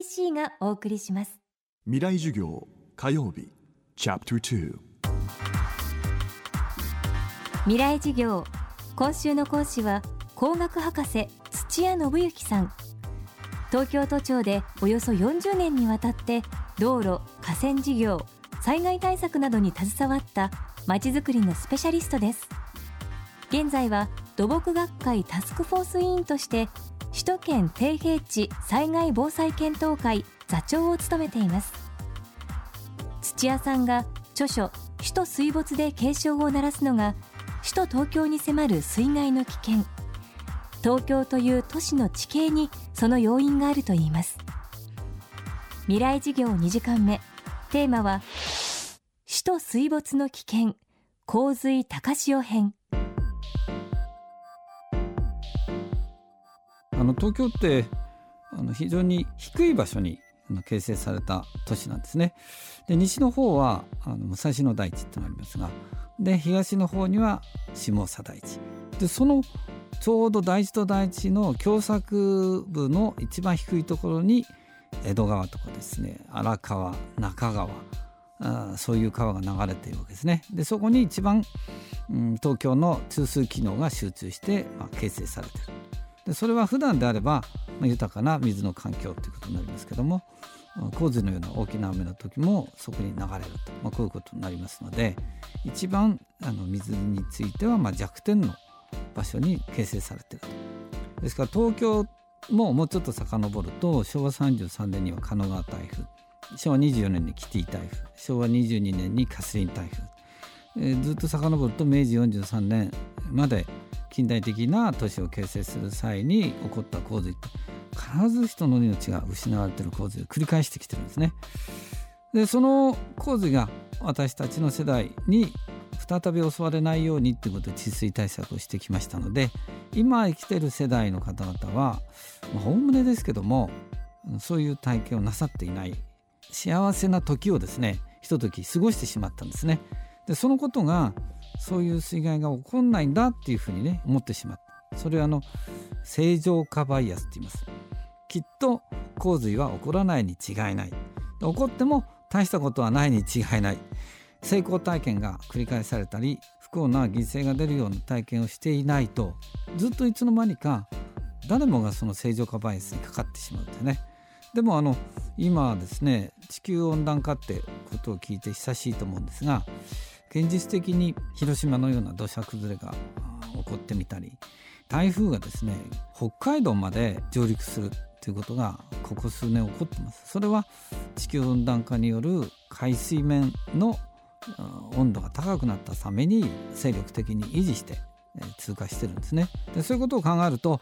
C がお送りします。未来授業火曜日チャプター未来授業今週の講師は工学博士土屋信之さん。東京都庁でおよそ40年にわたって道路河川事業災害対策などに携わったまちづくりのスペシャリストです。現在は土木学会タスクフォース委員として首都圏低平地災害防災検討会座長を務めています。土屋さんが著書首都水没で警鐘を鳴らすのが首都東京に迫る水害の危険。東京という都市の地形にその要因があるといいます。未来事業2時間目。テーマは首都水没の危険。洪水高潮編。の東京ってあの非常に低い場所に形成された都市なんですね。で西の方はあの武蔵野台地ってのがありますがで東の方には下佐台地でそのちょうど大地と大地の狭窄部の一番低いところに江戸川とかですね荒川中川あそういう川が流れているわけですね。でそこに一番、うん、東京の通数機能が集中して、まあ、形成されてる。でそれは普段であれば、まあ、豊かな水の環境ということになりますけども洪水のような大きな雨の時もそこに流れると、まあ、こういうことになりますので一番あの水についてはま弱点の場所に形成されていると。ですから東京ももうちょっと遡ると昭和33年には神奈川台風昭和24年にキティ台風昭和22年にカスリン台風、えー、ずっと遡ると明治43年まで近代的な都市を形成する際に起こった洪水必ず人の命が失われている洪水を繰り返してきてるんですね。でその洪水が私たちの世代に再び襲われないようにということで治水対策をしてきましたので今生きてる世代の方々はおおむねですけどもそういう体験をなさっていない幸せな時をですねひととき過ごしてしまったんですね。でそのことがそういう水害が起こんないんだっていうふうにね思ってしまうそれはあの正常化バイアスって言います。きっと洪水は起こらないに違いない。起こっても大したことはないに違いない。成功体験が繰り返されたり不幸な犠牲が出るような体験をしていないとずっといつの間にか誰もがその正常化バイアスにかかってしまうってね。でもあの今ですね地球温暖化ってことを聞いて久しいと思うんですが現実的に広島のような土砂崩れが起こってみたり台風がですね北海道まで上陸するということがここ数年起こってます。それは地球温暖化による海水面の温度が高くなったために勢力的に維持して通過してるんですね。でそういうことを考えると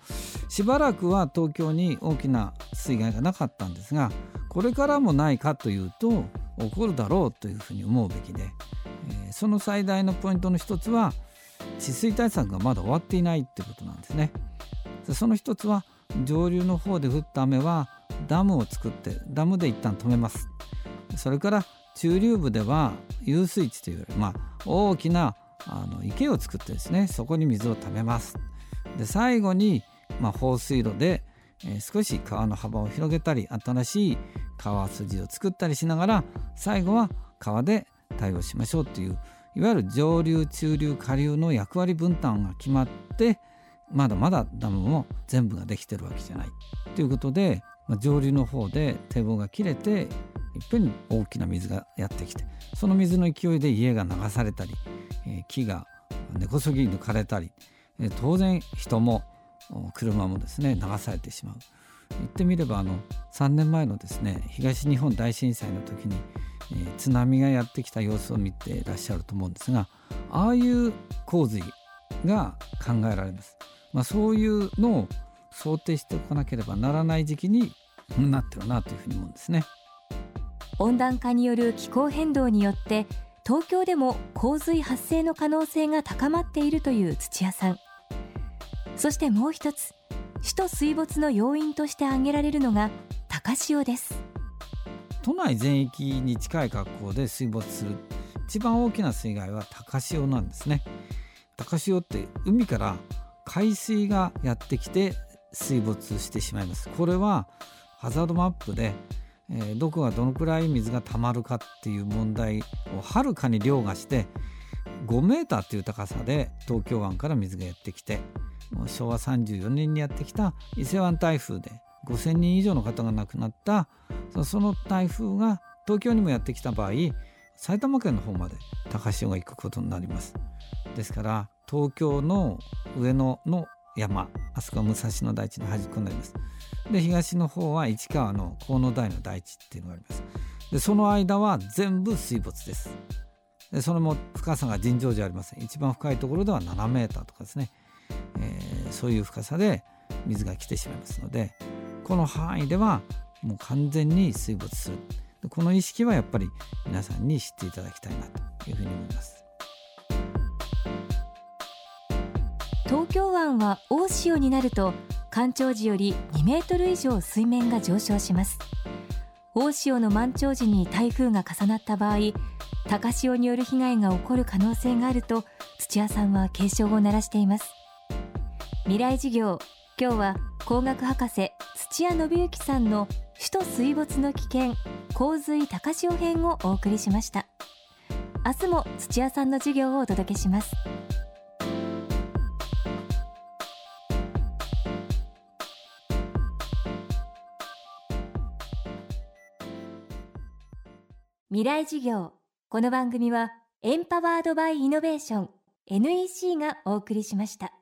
しばらくは東京に大きな水害がなかったんですがこれからもないかというと起こるだろうというふうに思うべきでえー、その最大のポイントの一つは治水対策がまだ終わっていないってことなんですね。その一つは上流の方で降った雨はダムを作ってダムで一旦止めます。それから中流部では遊水地という、まあ、大きなあの池を作ってですねそこに水をためます。で最後に、まあ、放水路で、え、少し川の幅を広げたり新しい川筋を作ったりしながら最後は川で対応しましょうっていういわゆる上流中流下流の役割分担が決まってまだまだダムも全部ができてるわけじゃないということで、まあ、上流の方で堤防が切れていっぺんに大きな水がやってきてその水の勢いで家が流されたり、えー、木が根こそぎ抜かれたり、えー、当然人も車もですね流されてしまう。言ってみればあの3年前のですね東日本大震災の時にえ、津波がやってきた様子を見ていらっしゃると思うんですがああいう洪水が考えられます、まあ、そういうのを想定しておかなければならない時期になってるなというふうに思うんですね。温暖化による気候変動によって東京でも洪水発生の可能性が高まっているという土屋さん。そしてもう一つ首都水没の要因として挙げられるのが高潮です。都内全域に近い格好で水没する一番大きな水害は高潮なんですね。高潮って海から海水がやってきて水没してしまいます。これはハザードマップで、えー、どこがどのくらい水が溜まるかっていう問題をはるかに凌駕して5メーターっていう高さで東京湾から水がやってきて昭和34年にやってきた伊勢湾台風で5,000人以上の方が亡くなったその台風が東京にもやってきた場合埼玉県の方まで高潮が行くことになります。ですから東京の上野の山あそこは武蔵野大地の端っこになります。で東の方は市川の河野台の大地っていうのがあります。でその間は全部水没です。でそれも深さが尋常じゃありません。一番深いところでは7メーターとかですね、えー、そういう深さで水が来てしまいますのでこの範囲ではもう完全に水没する。この意識はやっぱり皆さんに知っていただきたいなというふうに思います。東京湾は大潮になると干潮時より2メートル以上水面が上昇します。大潮の満潮時に台風が重なった場合高潮による被害が起こる可能性があると土屋さんは警鐘を鳴らしています。未来事業今日は工学博士土屋信之さんの首都水没の危険洪水高潮編をお送りしました。明日も土屋さんの授業をお届けします。未来授業この番組はエンパワードバイイノベーション NEC がお送りしました。